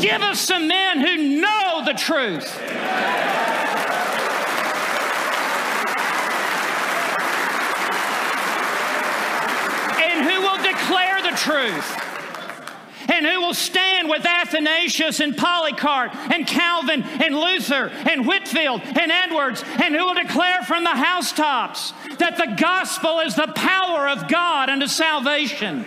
Give us some men who know the truth. And who will declare the truth and who will stand with Athanasius and Polycarp and Calvin and Luther and Whitefield and Edwards, and who will declare from the housetops that the gospel is the power of God unto salvation.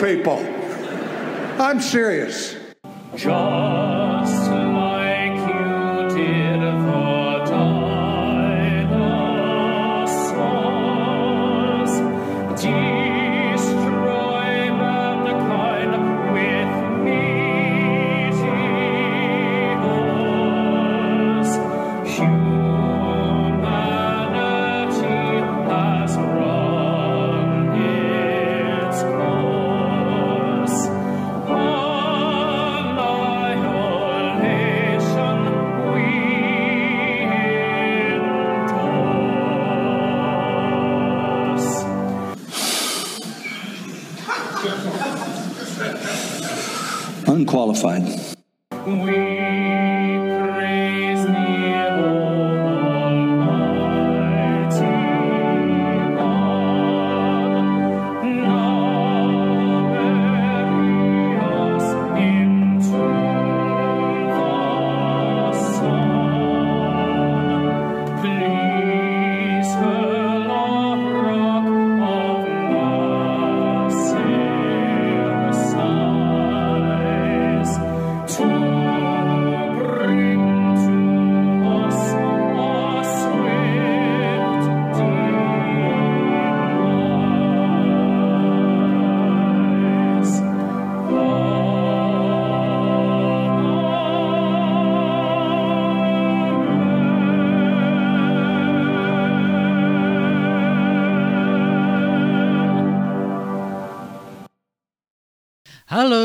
People? I'm serious. Just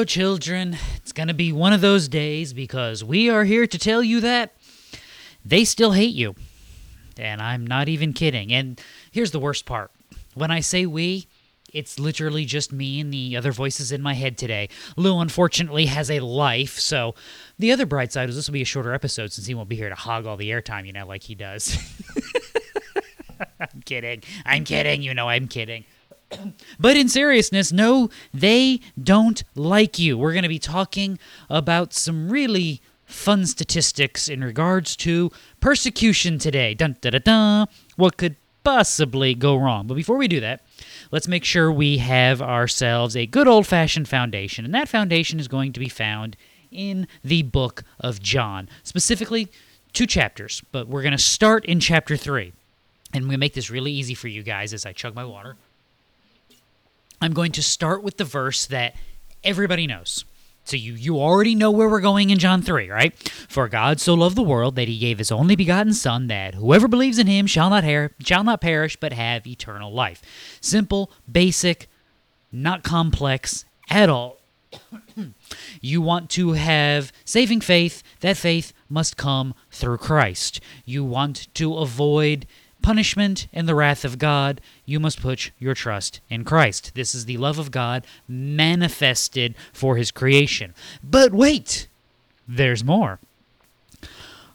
children. It's going to be one of those days because we are here to tell you that they still hate you. And I'm not even kidding. And here's the worst part when I say we, it's literally just me and the other voices in my head today. Lou, unfortunately, has a life, so the other bright side is this will be a shorter episode since he won't be here to hog all the airtime, you know, like he does. I'm kidding. I'm kidding. You know, I'm kidding. But in seriousness, no, they don't like you. We're going to be talking about some really fun statistics in regards to persecution today. Dun da da da. What could possibly go wrong? But before we do that, let's make sure we have ourselves a good old fashioned foundation. And that foundation is going to be found in the book of John, specifically two chapters. But we're going to start in chapter three. And to make this really easy for you guys as I chug my water. I'm going to start with the verse that everybody knows. So you you already know where we're going in John 3, right? For God so loved the world that he gave his only begotten son that whoever believes in him shall not her- shall not perish but have eternal life. Simple, basic, not complex at all. you want to have saving faith, that faith must come through Christ. You want to avoid punishment and the wrath of God, you must put your trust in Christ. This is the love of God manifested for his creation. But wait, there's more.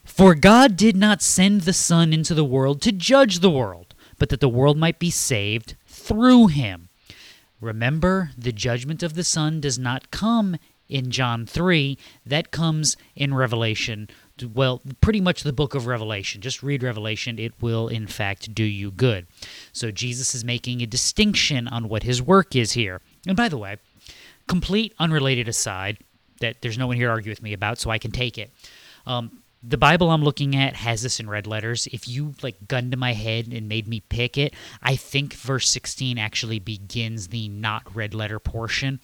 For God did not send the Son into the world to judge the world, but that the world might be saved through him. Remember, the judgment of the Son does not come in John 3, that comes in Revelation well, pretty much the book of Revelation. Just read Revelation. It will, in fact, do you good. So Jesus is making a distinction on what his work is here. And by the way, complete unrelated aside that there's no one here to argue with me about, so I can take it. Um, the Bible I'm looking at has this in red letters. If you like gunned to my head and made me pick it, I think verse 16 actually begins the not red letter portion.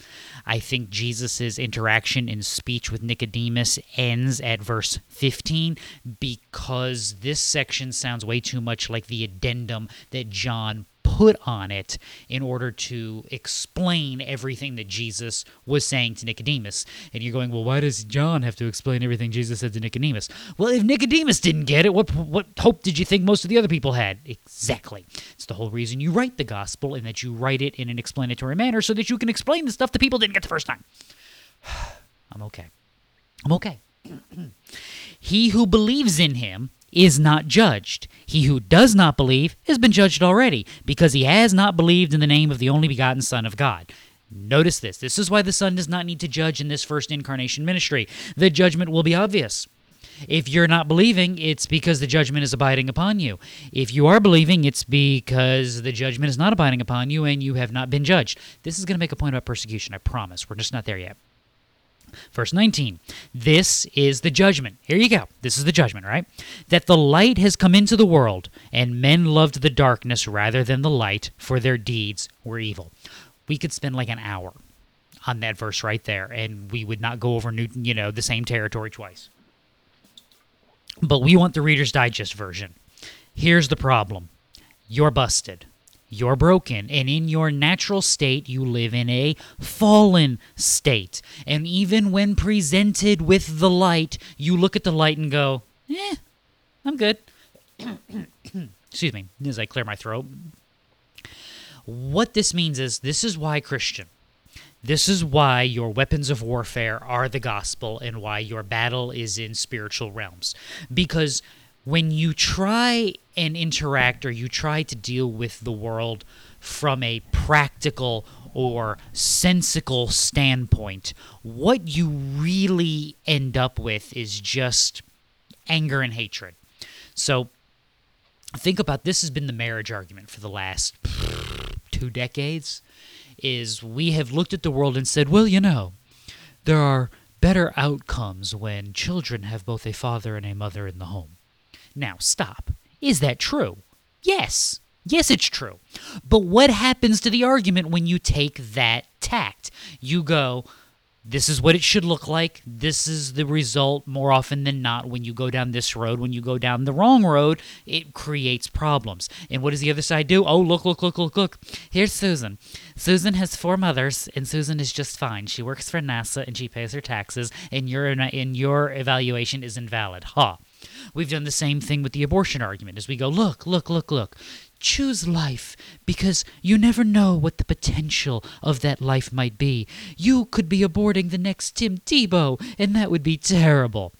I think Jesus's interaction in speech with Nicodemus ends at verse 15 because this section sounds way too much like the addendum that John put on it in order to explain everything that Jesus was saying to Nicodemus. And you're going, well, why does John have to explain everything Jesus said to Nicodemus? Well, if Nicodemus didn't get it, what what hope did you think most of the other people had? Exactly. It's the whole reason you write the gospel and that you write it in an explanatory manner so that you can explain the stuff that people didn't get the first time. I'm okay. I'm okay. he who believes in him is not judged. He who does not believe has been judged already, because he has not believed in the name of the only begotten Son of God. Notice this. This is why the Son does not need to judge in this first incarnation ministry. The judgment will be obvious. If you're not believing, it's because the judgment is abiding upon you. If you are believing, it's because the judgment is not abiding upon you and you have not been judged. This is going to make a point about persecution, I promise. We're just not there yet. Verse 19. This is the judgment. Here you go. This is the judgment, right? That the light has come into the world, and men loved the darkness rather than the light, for their deeds were evil. We could spend like an hour on that verse right there, and we would not go over new, you know, the same territory twice. But we want the Reader's Digest version. Here's the problem. You're busted you're broken and in your natural state you live in a fallen state. And even when presented with the light you look at the light and go eh i'm good. Excuse me as i clear my throat. What this means is this is why christian this is why your weapons of warfare are the gospel and why your battle is in spiritual realms. Because when you try and interact or you try to deal with the world from a practical or sensical standpoint, what you really end up with is just anger and hatred. So think about this has been the marriage argument for the last two decades is we have looked at the world and said, well, you know, there are better outcomes when children have both a father and a mother in the home. Now, stop. Is that true? Yes. Yes, it's true. But what happens to the argument when you take that tact? You go, this is what it should look like. This is the result more often than not when you go down this road. When you go down the wrong road, it creates problems. And what does the other side do? Oh, look, look, look, look, look. Here's Susan. Susan has four mothers, and Susan is just fine. She works for NASA and she pays her taxes, and your and your evaluation is invalid. Ha. Huh. We've done the same thing with the abortion argument as we go, look, look, look, look. Choose life because you never know what the potential of that life might be. You could be aborting the next Tim Tebow, and that would be terrible.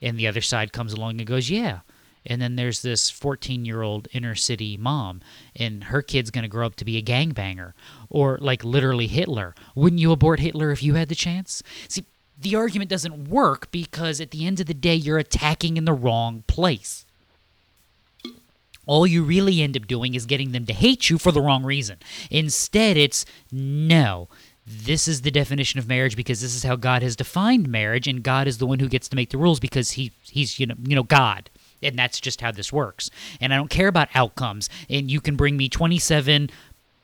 And the other side comes along and goes, yeah. And then there's this 14 year old inner city mom, and her kid's going to grow up to be a gangbanger or like literally Hitler. Wouldn't you abort Hitler if you had the chance? See, the argument doesn't work because at the end of the day, you're attacking in the wrong place. All you really end up doing is getting them to hate you for the wrong reason. Instead, it's no, this is the definition of marriage because this is how God has defined marriage, and God is the one who gets to make the rules because he he's you know you know God. And that's just how this works. And I don't care about outcomes. And you can bring me 27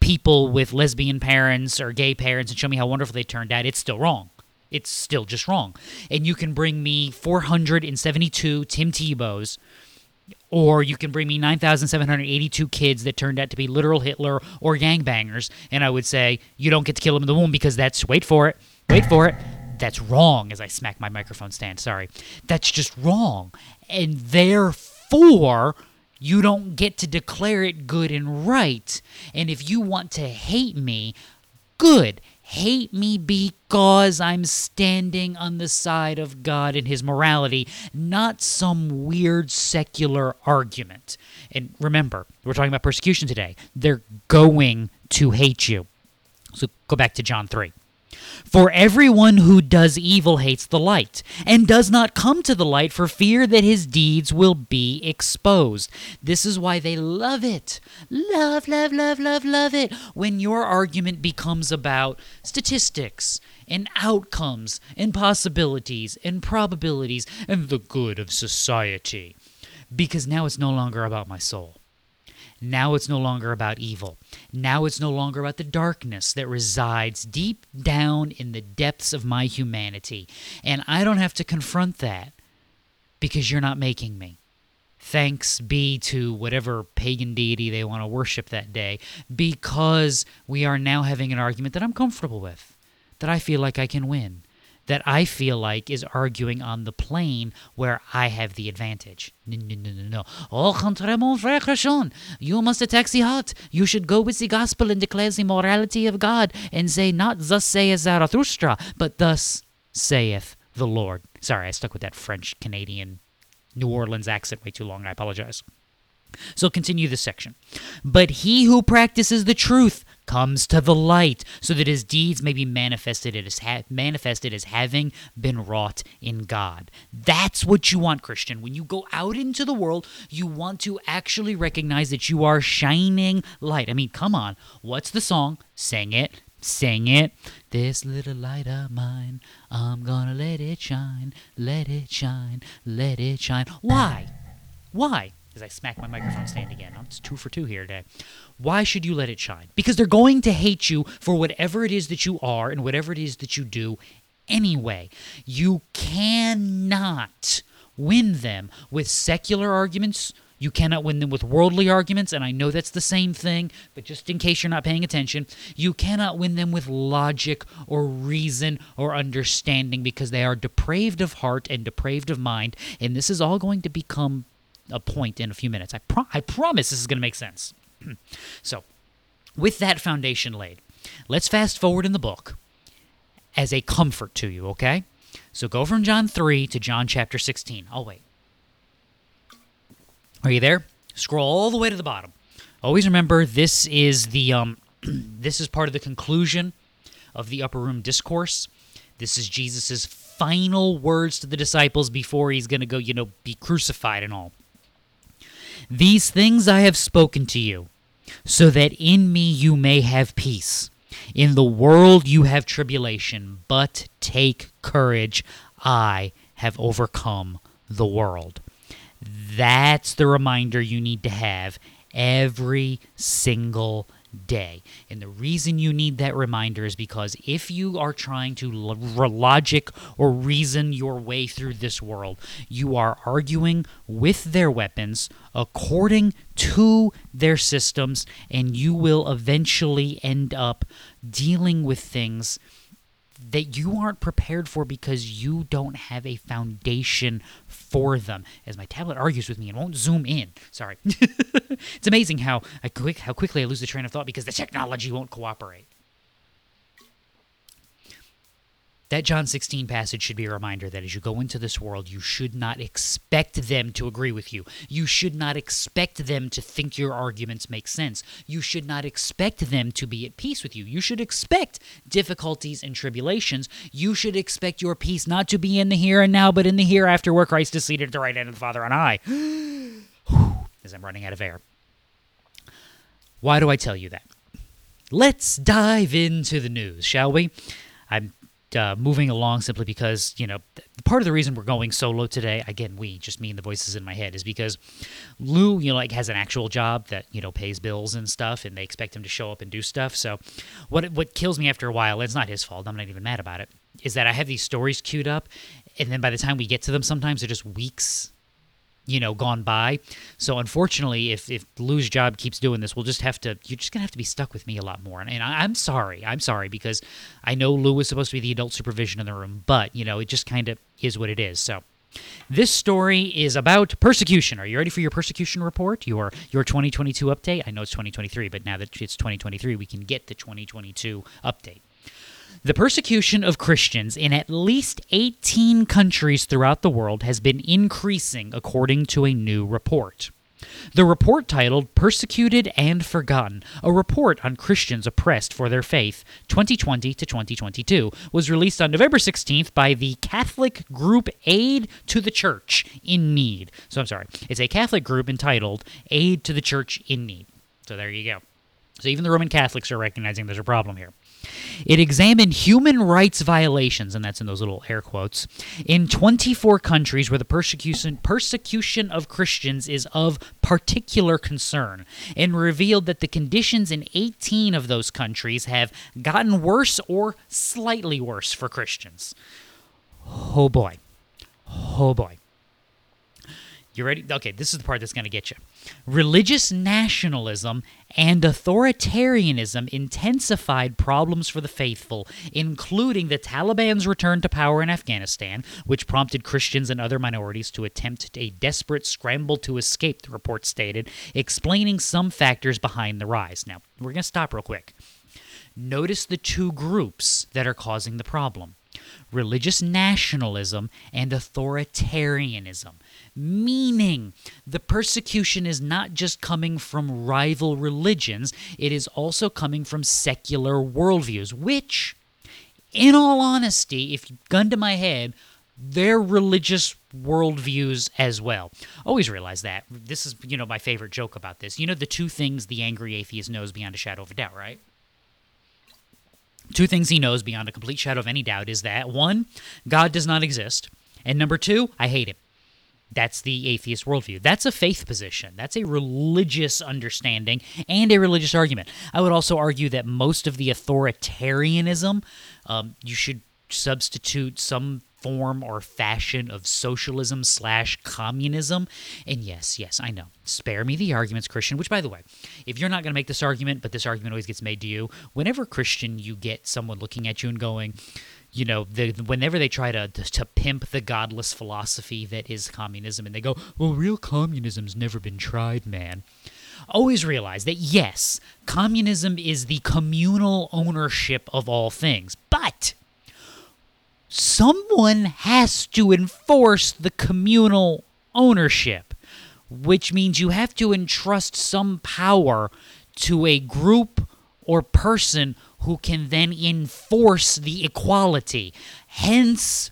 people with lesbian parents or gay parents and show me how wonderful they turned out. It's still wrong it's still just wrong. And you can bring me 472 Tim Tebows, or you can bring me 9,782 kids that turned out to be literal Hitler or gangbangers, and I would say, you don't get to kill them in the womb because that's, wait for it, wait for it, that's wrong as I smack my microphone stand, sorry. That's just wrong. And therefore, you don't get to declare it good and right. And if you want to hate me, good hate me because I'm standing on the side of God and His morality, not some weird secular argument. And remember, we're talking about persecution today. They're going to hate you. So go back to John 3. For everyone who does evil hates the light, and does not come to the light for fear that his deeds will be exposed. This is why they love it. Love, love, love, love, love it. When your argument becomes about statistics and outcomes and possibilities and probabilities and the good of society. Because now it's no longer about my soul. Now it's no longer about evil. Now it's no longer about the darkness that resides deep down in the depths of my humanity. And I don't have to confront that because you're not making me. Thanks be to whatever pagan deity they want to worship that day, because we are now having an argument that I'm comfortable with, that I feel like I can win, that I feel like is arguing on the plane where I have the advantage. No, no, no, no, no. Au contraire, mon frère Christian, you must attack the heart. You should go with the gospel and declare the morality of God and say, not thus saith Zarathustra, but thus saith the Lord. Sorry, I stuck with that French Canadian New Orleans accent way too long. I apologize. So continue this section. But he who practices the truth comes to the light, so that his deeds may be manifested as ha- manifested as having been wrought in God. That's what you want, Christian. When you go out into the world, you want to actually recognize that you are shining light. I mean, come on. What's the song? Sing it. Sing it. This little light of mine, I'm gonna let it shine, let it shine, let it shine. Why? Why? As I smack my microphone stand again. It's two for two here today. Why should you let it shine? Because they're going to hate you for whatever it is that you are and whatever it is that you do anyway. You cannot win them with secular arguments. You cannot win them with worldly arguments, and I know that's the same thing, but just in case you're not paying attention, you cannot win them with logic or reason or understanding because they are depraved of heart and depraved of mind, and this is all going to become a point in a few minutes. I, pro- I promise this is going to make sense. so, with that foundation laid, let's fast forward in the book as a comfort to you, okay? So go from John 3 to John chapter 16. I'll wait. Are you there? Scroll all the way to the bottom. Always remember this is the um this is part of the conclusion of the upper room discourse. This is Jesus' final words to the disciples before he's going to go, you know, be crucified and all. These things I have spoken to you, so that in me you may have peace. In the world you have tribulation, but take courage. I have overcome the world. That's the reminder you need to have every single day. And the reason you need that reminder is because if you are trying to lo- logic or reason your way through this world, you are arguing with their weapons according to their systems, and you will eventually end up dealing with things that you aren't prepared for because you don't have a foundation for them. As my tablet argues with me and won't zoom in. Sorry. it's amazing how I quick how quickly I lose the train of thought because the technology won't cooperate. That John 16 passage should be a reminder that as you go into this world, you should not expect them to agree with you. You should not expect them to think your arguments make sense. You should not expect them to be at peace with you. You should expect difficulties and tribulations. You should expect your peace not to be in the here and now, but in the hereafter where Christ is seated at the right hand of the Father on high. As I'm running out of air. Why do I tell you that? Let's dive into the news, shall we? I'm uh, moving along simply because you know part of the reason we're going solo today again we just mean the voices in my head is because lou you know like has an actual job that you know pays bills and stuff and they expect him to show up and do stuff. So what what kills me after a while it's not his fault i'm not even mad about it is that i have these stories queued up and then by the time we get to them sometimes they're just weeks you know gone by so unfortunately if if lou's job keeps doing this we'll just have to you're just gonna have to be stuck with me a lot more and, and I, i'm sorry i'm sorry because i know lou was supposed to be the adult supervision in the room but you know it just kind of is what it is so this story is about persecution. Are you ready for your persecution report? Your your 2022 update? I know it's 2023, but now that it's 2023, we can get the 2022 update. The persecution of Christians in at least 18 countries throughout the world has been increasing, according to a new report. The report titled Persecuted and Forgotten, a report on Christians oppressed for their faith, 2020 to 2022, was released on November 16th by the Catholic group Aid to the Church in Need. So I'm sorry, it's a Catholic group entitled Aid to the Church in Need. So there you go. So even the Roman Catholics are recognizing there's a problem here. It examined human rights violations, and that's in those little air quotes, in 24 countries where the persecution persecution of Christians is of particular concern, and revealed that the conditions in 18 of those countries have gotten worse or slightly worse for Christians. Oh boy. Oh boy. You ready? Okay, this is the part that's going to get you. Religious nationalism and authoritarianism intensified problems for the faithful, including the Taliban's return to power in Afghanistan, which prompted Christians and other minorities to attempt a desperate scramble to escape, the report stated, explaining some factors behind the rise. Now, we're going to stop real quick. Notice the two groups that are causing the problem religious nationalism and authoritarianism, meaning the persecution is not just coming from rival religions, it is also coming from secular worldviews, which, in all honesty, if you gun to my head, they're religious worldviews as well. Always realize that. This is, you know, my favorite joke about this. You know, the two things the angry atheist knows beyond a shadow of a doubt, right? Two things he knows beyond a complete shadow of any doubt is that one, God does not exist, and number two, I hate him. That's the atheist worldview. That's a faith position. That's a religious understanding and a religious argument. I would also argue that most of the authoritarianism, um, you should substitute some form or fashion of socialism slash communism. And yes, yes, I know. Spare me the arguments, Christian. Which, by the way, if you're not going to make this argument, but this argument always gets made to you, whenever Christian, you get someone looking at you and going, you know, the, whenever they try to, to pimp the godless philosophy that is communism, and they go, "Well, real communism's never been tried, man." Always realize that yes, communism is the communal ownership of all things, but someone has to enforce the communal ownership, which means you have to entrust some power to a group or person who can then enforce the equality. Hence,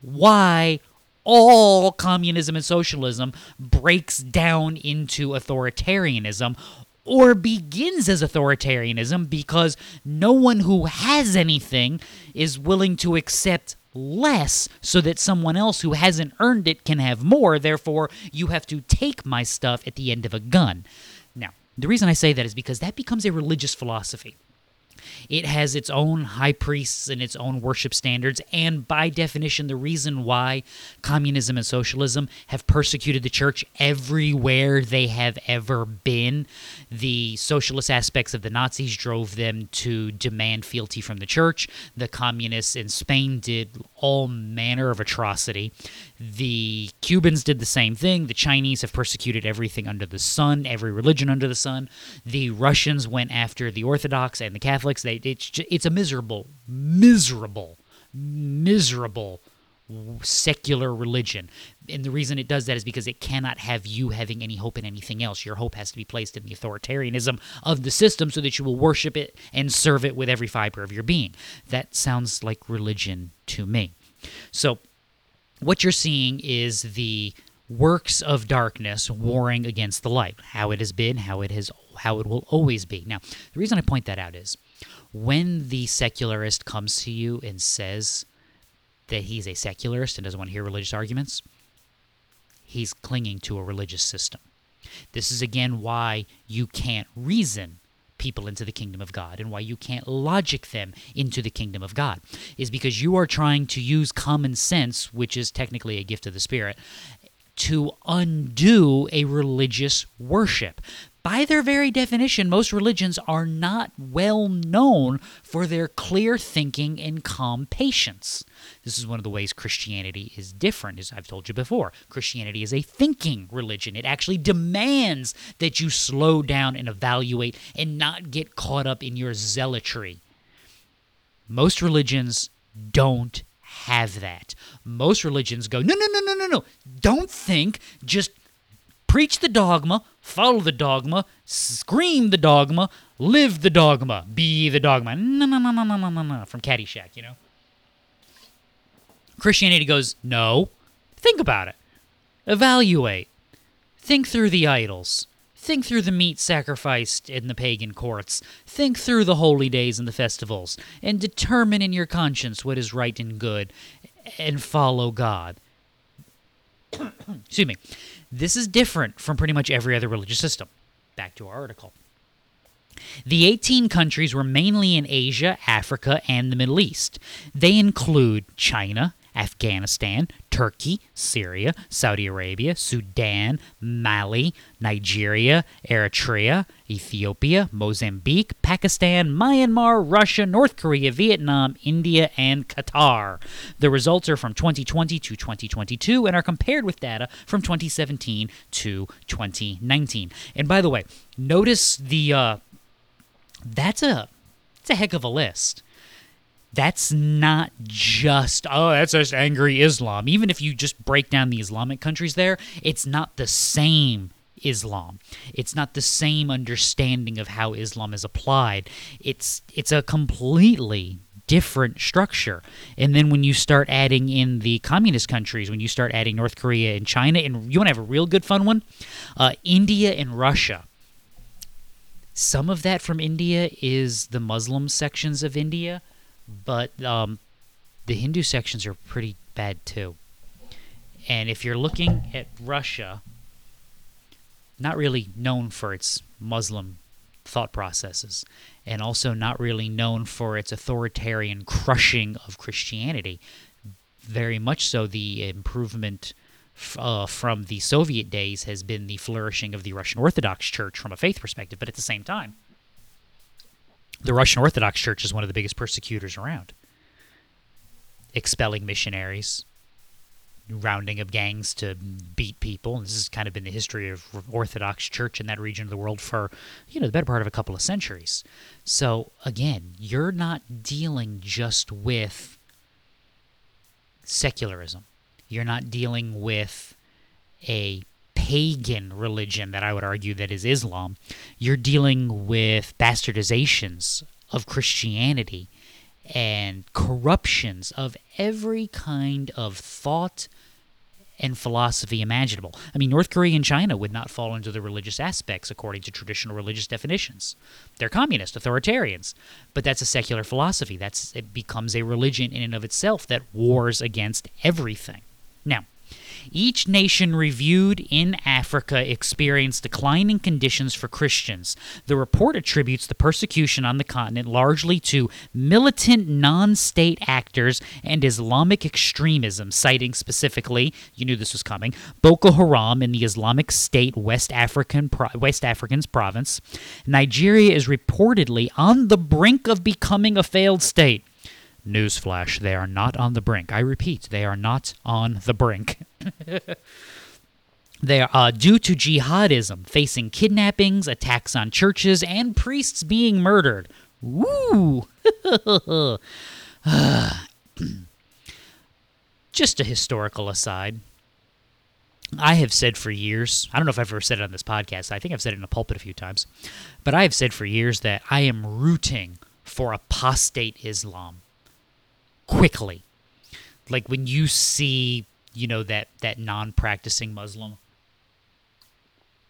why all communism and socialism breaks down into authoritarianism or begins as authoritarianism because no one who has anything is willing to accept less so that someone else who hasn't earned it can have more. Therefore, you have to take my stuff at the end of a gun. Now, the reason I say that is because that becomes a religious philosophy. It has its own high priests and its own worship standards, and by definition, the reason why communism and socialism have persecuted the church everywhere they have ever been. The socialist aspects of the Nazis drove them to demand fealty from the church. The communists in Spain did all manner of atrocity. The Cubans did the same thing. The Chinese have persecuted everything under the sun, every religion under the sun. The Russians went after the Orthodox and the Catholics. They it's it's a miserable, miserable, miserable secular religion. And the reason it does that is because it cannot have you having any hope in anything else. Your hope has to be placed in the authoritarianism of the system so that you will worship it and serve it with every fiber of your being. That sounds like religion to me. So what you're seeing is the works of darkness warring against the light how it has been how it has how it will always be now the reason i point that out is when the secularist comes to you and says that he's a secularist and doesn't want to hear religious arguments he's clinging to a religious system this is again why you can't reason people into the kingdom of God and why you can't logic them into the kingdom of God is because you are trying to use common sense, which is technically a gift of the Spirit, to undo a religious worship. By their very definition, most religions are not well known for their clear thinking and calm patience. This is one of the ways Christianity is different, as I've told you before. Christianity is a thinking religion. It actually demands that you slow down and evaluate and not get caught up in your zealotry. Most religions don't have that. Most religions go, no, no, no, no, no, no. Don't think, just Preach the dogma, follow the dogma, scream the dogma, live the dogma, be the dogma. No, no, no, no, no, no, no. From Caddyshack, you know? Christianity goes, no. Think about it. Evaluate. Think through the idols. Think through the meat sacrificed in the pagan courts. Think through the holy days and the festivals. And determine in your conscience what is right and good. And follow God. Excuse me. This is different from pretty much every other religious system. Back to our article. The 18 countries were mainly in Asia, Africa, and the Middle East. They include China, Afghanistan, Turkey, Syria, Saudi Arabia, Sudan, Mali, Nigeria, Eritrea, Ethiopia, Mozambique, Pakistan, Myanmar, Russia, North Korea, Vietnam, India, and Qatar. The results are from 2020 to 2022 and are compared with data from 2017 to 2019. And by the way, notice the uh, that's a that's a heck of a list that's not just oh that's just angry islam. Even if you just break down the islamic countries there it's not the same islam. It's not the same understanding of how islam is applied. It's it's a completely different structure. And then when you start adding in the communist countries when you start adding north korea and china and you want to have a real good fun one? Uh, india and russia. Some of that from india is the muslim sections of india but um, the Hindu sections are pretty bad too. And if you're looking at Russia, not really known for its Muslim thought processes, and also not really known for its authoritarian crushing of Christianity, very much so the improvement uh, from the Soviet days has been the flourishing of the Russian Orthodox Church from a faith perspective, but at the same time, the Russian Orthodox Church is one of the biggest persecutors around, expelling missionaries, rounding up gangs to beat people. And this has kind of been the history of Orthodox Church in that region of the world for, you know, the better part of a couple of centuries. So again, you're not dealing just with secularism. You're not dealing with a pagan religion that I would argue that is Islam. You're dealing with bastardizations of Christianity and corruptions of every kind of thought and philosophy imaginable. I mean, North Korea and China would not fall into the religious aspects according to traditional religious definitions. They're communist, authoritarians, but that's a secular philosophy. That's it becomes a religion in and of itself that wars against everything. Now, each nation reviewed in Africa experienced declining conditions for Christians. The report attributes the persecution on the continent largely to militant non state actors and Islamic extremism, citing specifically, you knew this was coming, Boko Haram in the Islamic State West African West African's province. Nigeria is reportedly on the brink of becoming a failed state. Newsflash, they are not on the brink. I repeat, they are not on the brink. they are uh, due to jihadism, facing kidnappings, attacks on churches, and priests being murdered. Woo! Just a historical aside. I have said for years, I don't know if I've ever said it on this podcast, I think I've said it in a pulpit a few times, but I have said for years that I am rooting for apostate Islam quickly. Like when you see, you know, that that non-practicing Muslim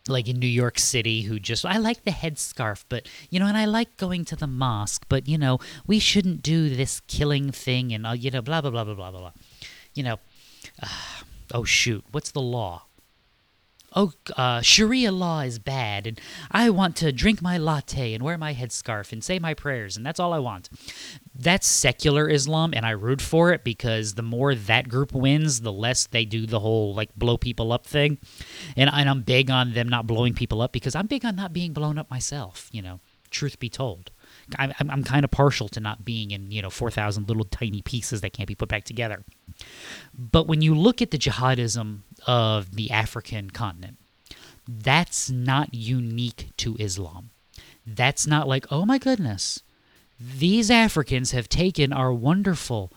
like in New York City who just I like the headscarf, but you know, and I like going to the mosque, but you know, we shouldn't do this killing thing and uh, you know, blah blah blah blah blah blah blah. You know, uh, oh shoot, what's the law? Oh, uh, Sharia law is bad, and I want to drink my latte and wear my headscarf and say my prayers, and that's all I want. That's secular Islam, and I root for it because the more that group wins, the less they do the whole like blow people up thing. And, and I'm big on them not blowing people up because I'm big on not being blown up myself, you know, truth be told. I'm, I'm kind of partial to not being in, you know, 4,000 little tiny pieces that can't be put back together. But when you look at the jihadism of the African continent, that's not unique to Islam. That's not like, oh my goodness, these Africans have taken our wonderful,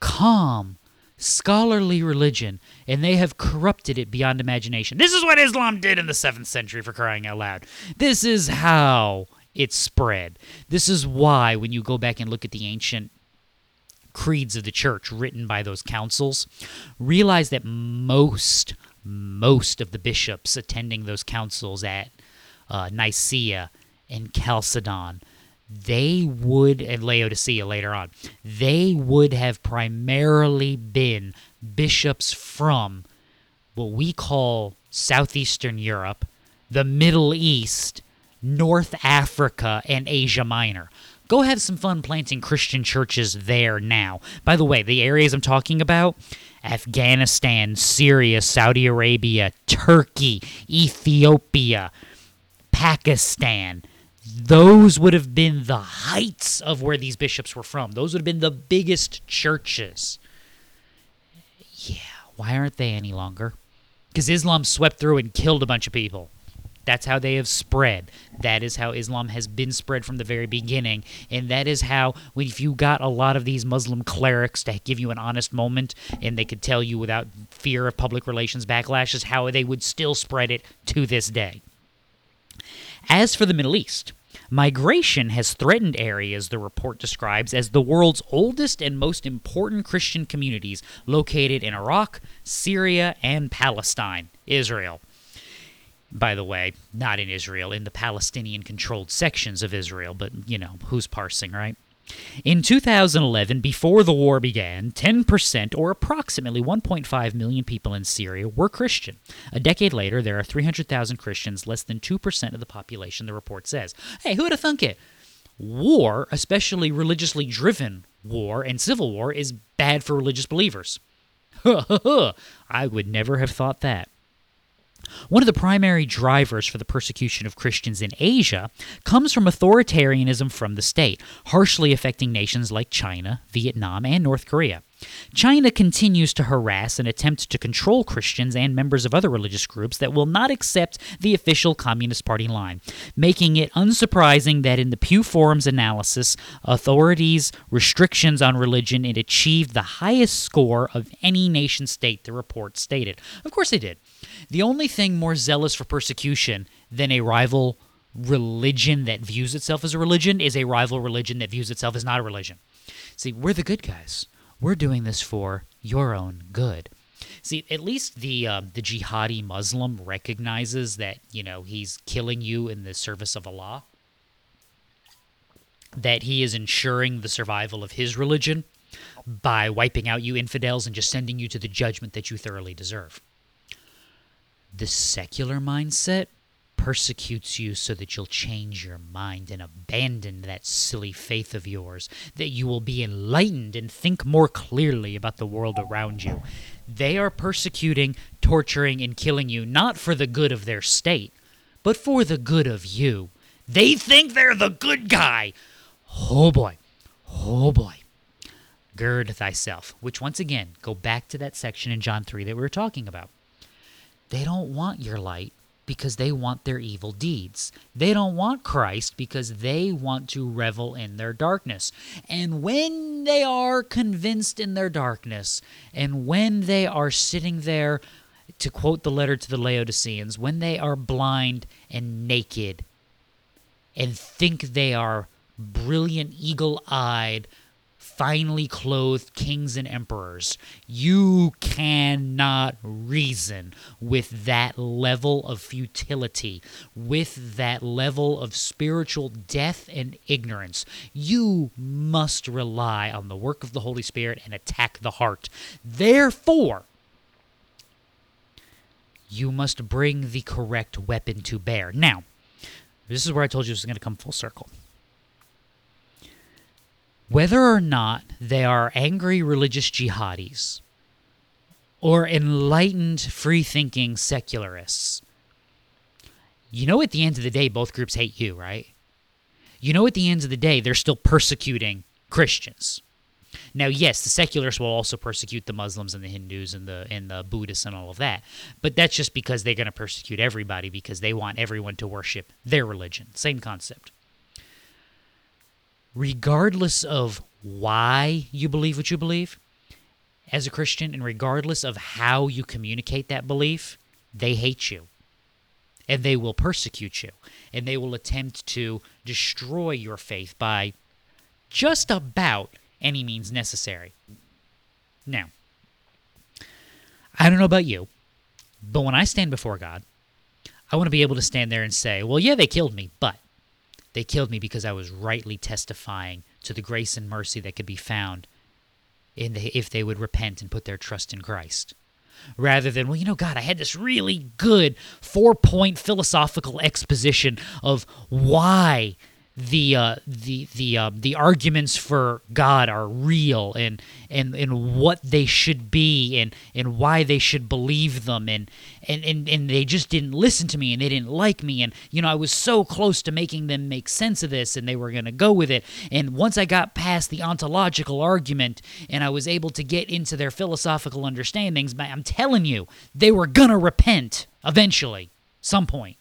calm, scholarly religion, and they have corrupted it beyond imagination. This is what Islam did in the 7th century, for crying out loud. This is how it spread. This is why, when you go back and look at the ancient creeds of the church written by those councils, realize that most, most of the bishops attending those councils at uh, Nicaea and Chalcedon, they would, and Laodicea later on, they would have primarily been bishops from what we call Southeastern Europe, the Middle East, North Africa, and Asia Minor. Go have some fun planting Christian churches there now. By the way, the areas I'm talking about Afghanistan, Syria, Saudi Arabia, Turkey, Ethiopia, Pakistan. Those would have been the heights of where these bishops were from. Those would have been the biggest churches. Yeah, why aren't they any longer? Because Islam swept through and killed a bunch of people. That's how they have spread. That is how Islam has been spread from the very beginning. And that is how, if you got a lot of these Muslim clerics to give you an honest moment and they could tell you without fear of public relations backlashes how they would still spread it to this day. As for the Middle East, migration has threatened areas the report describes as the world's oldest and most important Christian communities located in Iraq, Syria, and Palestine, Israel. By the way, not in Israel, in the Palestinian controlled sections of Israel, but you know, who's parsing, right? In 2011, before the war began, 10%, or approximately 1.5 million people in Syria, were Christian. A decade later, there are 300,000 Christians, less than 2% of the population, the report says. Hey, who would have thunk it? War, especially religiously driven war and civil war, is bad for religious believers. I would never have thought that. One of the primary drivers for the persecution of Christians in Asia comes from authoritarianism from the state, harshly affecting nations like China, Vietnam, and North Korea. China continues to harass and attempt to control Christians and members of other religious groups that will not accept the official Communist Party line, making it unsurprising that in the Pew Forum's analysis, authorities' restrictions on religion it achieved the highest score of any nation state, the report stated. Of course they did. The only thing more zealous for persecution than a rival religion that views itself as a religion is a rival religion that views itself as not a religion. See, we're the good guys. We're doing this for your own good. See, at least the uh, the jihadi Muslim recognizes that you know he's killing you in the service of Allah. That he is ensuring the survival of his religion by wiping out you infidels and just sending you to the judgment that you thoroughly deserve. The secular mindset persecutes you so that you'll change your mind and abandon that silly faith of yours, that you will be enlightened and think more clearly about the world around you. They are persecuting, torturing, and killing you not for the good of their state, but for the good of you. They think they're the good guy. Oh boy. Oh boy. Gird thyself, which once again, go back to that section in John 3 that we were talking about. They don't want your light because they want their evil deeds. They don't want Christ because they want to revel in their darkness. And when they are convinced in their darkness, and when they are sitting there, to quote the letter to the Laodiceans, when they are blind and naked and think they are brilliant, eagle eyed, finely clothed kings and emperors. You cannot reason with that level of futility, with that level of spiritual death and ignorance. You must rely on the work of the Holy Spirit and attack the heart. Therefore, you must bring the correct weapon to bear. Now, this is where I told you this is going to come full circle whether or not they are angry religious jihadis or enlightened, free thinking secularists, you know, at the end of the day, both groups hate you, right? You know, at the end of the day, they're still persecuting Christians. Now, yes, the secularists will also persecute the Muslims and the Hindus and the and the Buddhists and all of that, but that's just because they're going to persecute everybody because they want everyone to worship their religion. Same concept regardless of why you believe what you believe, as a Christian, and regardless of how you communicate that belief, they hate you. And they will persecute you. And they will attempt to destroy your faith by just about any means necessary. Now, I don't know about you, but when I stand before God, I want to be able to stand there and say, well, yeah, they killed me, but they killed me because I was rightly testifying to the grace and mercy that could be found in the, if they would repent and put their trust in Christ. Rather than, well, you know, God, I had this really good four point philosophical exposition of why the uh, the the uh, the arguments for God are real and and and what they should be and and why they should believe them and and and, and they just didn't listen to me and they didn't like me and you know I was so close to making them make sense of this and they were going to go with it. And once I got past the ontological argument and I was able to get into their philosophical understandings I'm telling you they were going to repent eventually some point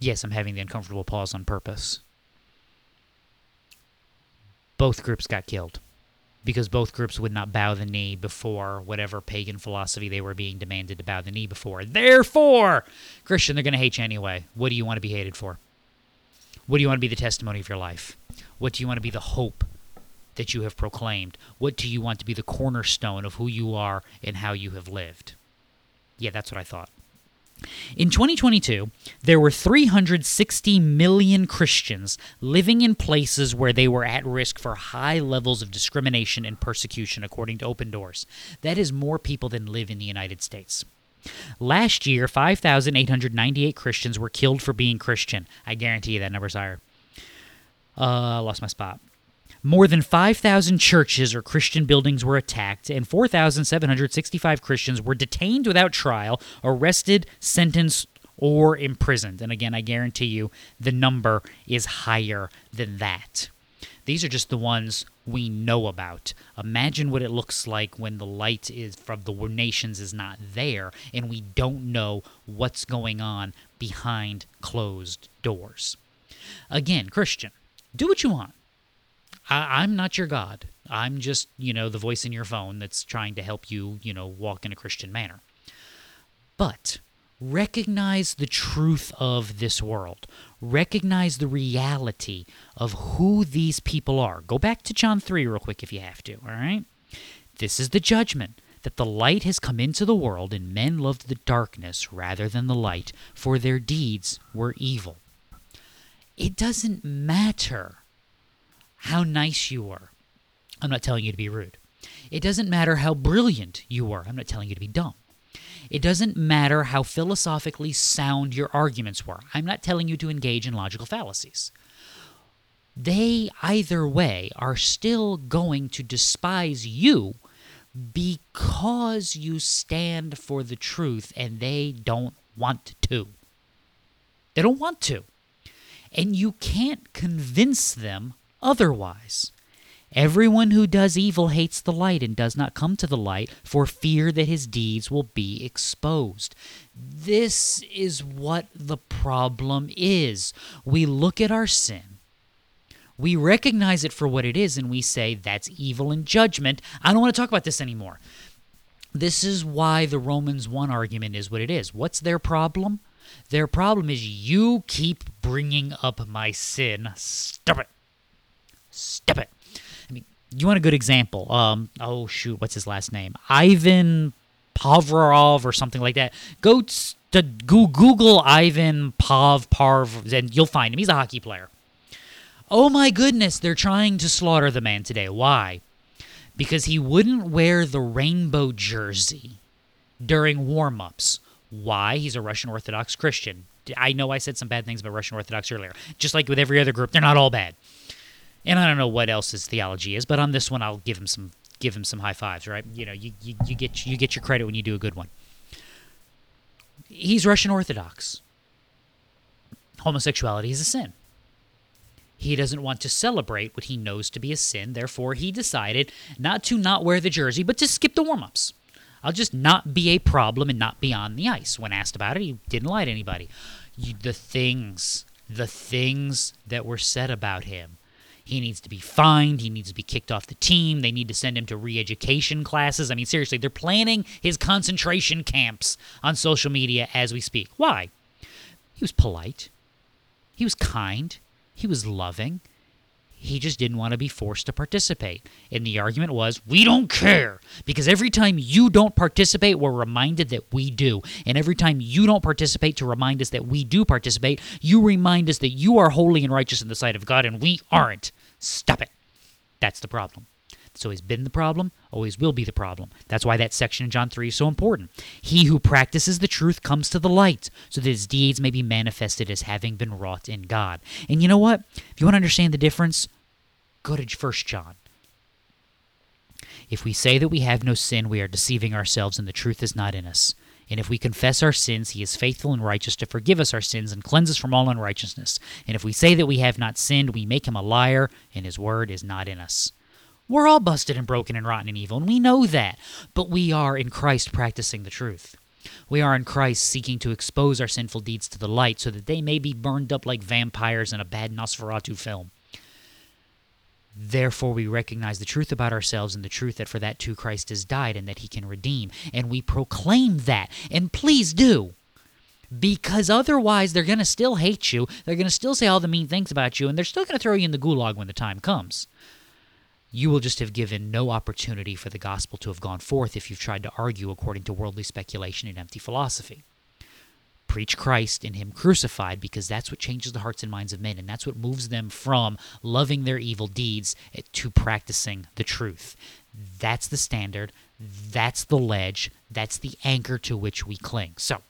Yes, I'm having the uncomfortable pause on purpose. Both groups got killed because both groups would not bow the knee before whatever pagan philosophy they were being demanded to bow the knee before. Therefore, Christian, they're going to hate you anyway. What do you want to be hated for? What do you want to be the testimony of your life? What do you want to be the hope that you have proclaimed? What do you want to be the cornerstone of who you are and how you have lived? Yeah, that's what I thought. In 2022, there were 360 million Christians living in places where they were at risk for high levels of discrimination and persecution, according to Open Doors. That is more people than live in the United States. Last year, 5,898 Christians were killed for being Christian. I guarantee you that number's higher. Uh, lost my spot. More than 5,000 churches or Christian buildings were attacked, and 4,765 Christians were detained without trial, arrested, sentenced, or imprisoned. And again, I guarantee you the number is higher than that. These are just the ones we know about. Imagine what it looks like when the light is from the nations is not there and we don't know what's going on behind closed doors. Again, Christian, do what you want. I, I'm not your God. I'm just, you know, the voice in your phone that's trying to help you, you know, walk in a Christian manner. But recognize the truth of this world. Recognize the reality of who these people are. Go back to John 3 real quick if you have to, all right? This is the judgment that the light has come into the world, and men loved the darkness rather than the light, for their deeds were evil. It doesn't matter how nice you were. I'm not telling you to be rude. It doesn't matter how brilliant you were. I'm not telling you to be dumb. It doesn't matter how philosophically sound your arguments were. I'm not telling you to engage in logical fallacies. They, either way, are still going to despise you because you stand for the truth and they don't want to. They don't want to. And you can't convince them otherwise. Everyone who does evil hates the light and does not come to the light for fear that his deeds will be exposed. This is what the problem is. We look at our sin, we recognize it for what it is, and we say, that's evil and judgment. I don't want to talk about this anymore. This is why the Romans 1 argument is what it is. What's their problem? Their problem is you keep bringing up my sin. Stop it. Stop it. I mean, you want a good example? Um, oh shoot, what's his last name? Ivan Pavlov or something like that. Go to Google Ivan Pav Parv, and you'll find him. He's a hockey player. Oh my goodness, they're trying to slaughter the man today. Why? Because he wouldn't wear the rainbow jersey during warm ups. Why? He's a Russian Orthodox Christian. I know I said some bad things about Russian Orthodox earlier. Just like with every other group, they're not all bad. And I don't know what else his theology is, but on this one, I'll give him some give him some high fives. Right? You know, you, you, you get you get your credit when you do a good one. He's Russian Orthodox. Homosexuality is a sin. He doesn't want to celebrate what he knows to be a sin. Therefore, he decided not to not wear the jersey, but to skip the warm ups. I'll just not be a problem and not be on the ice. When asked about it, he didn't lie to anybody. You, the things, the things that were said about him, He needs to be fined. He needs to be kicked off the team. They need to send him to re education classes. I mean, seriously, they're planning his concentration camps on social media as we speak. Why? He was polite. He was kind. He was loving. He just didn't want to be forced to participate. And the argument was, we don't care. Because every time you don't participate, we're reminded that we do. And every time you don't participate to remind us that we do participate, you remind us that you are holy and righteous in the sight of God and we aren't. Stop it. That's the problem. Always been the problem, always will be the problem. That's why that section in John 3 is so important. He who practices the truth comes to the light, so that his deeds may be manifested as having been wrought in God. And you know what? If you want to understand the difference, go to 1 John. If we say that we have no sin, we are deceiving ourselves, and the truth is not in us. And if we confess our sins, he is faithful and righteous to forgive us our sins and cleanse us from all unrighteousness. And if we say that we have not sinned, we make him a liar, and his word is not in us. We're all busted and broken and rotten and evil, and we know that. But we are in Christ practicing the truth. We are in Christ seeking to expose our sinful deeds to the light so that they may be burned up like vampires in a bad Nosferatu film. Therefore, we recognize the truth about ourselves and the truth that for that too Christ has died and that he can redeem. And we proclaim that. And please do. Because otherwise, they're going to still hate you. They're going to still say all the mean things about you. And they're still going to throw you in the gulag when the time comes. You will just have given no opportunity for the gospel to have gone forth if you've tried to argue according to worldly speculation and empty philosophy preach Christ and Him crucified because that's what changes the hearts and minds of men, and that's what moves them from loving their evil deeds to practicing the truth. That's the standard. That's the ledge. That's the anchor to which we cling. So,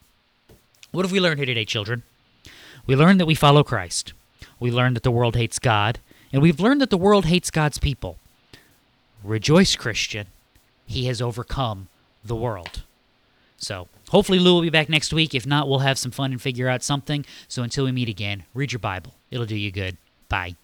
what have we learned here today, children? We learned that we follow Christ. We learned that the world hates God. And we've learned that the world hates God's people. Rejoice, Christian. He has overcome the world. So hopefully Lou will be back next week. If not, we'll have some fun and figure out something. So until we meet again, read your Bible. It'll do you good. Bye.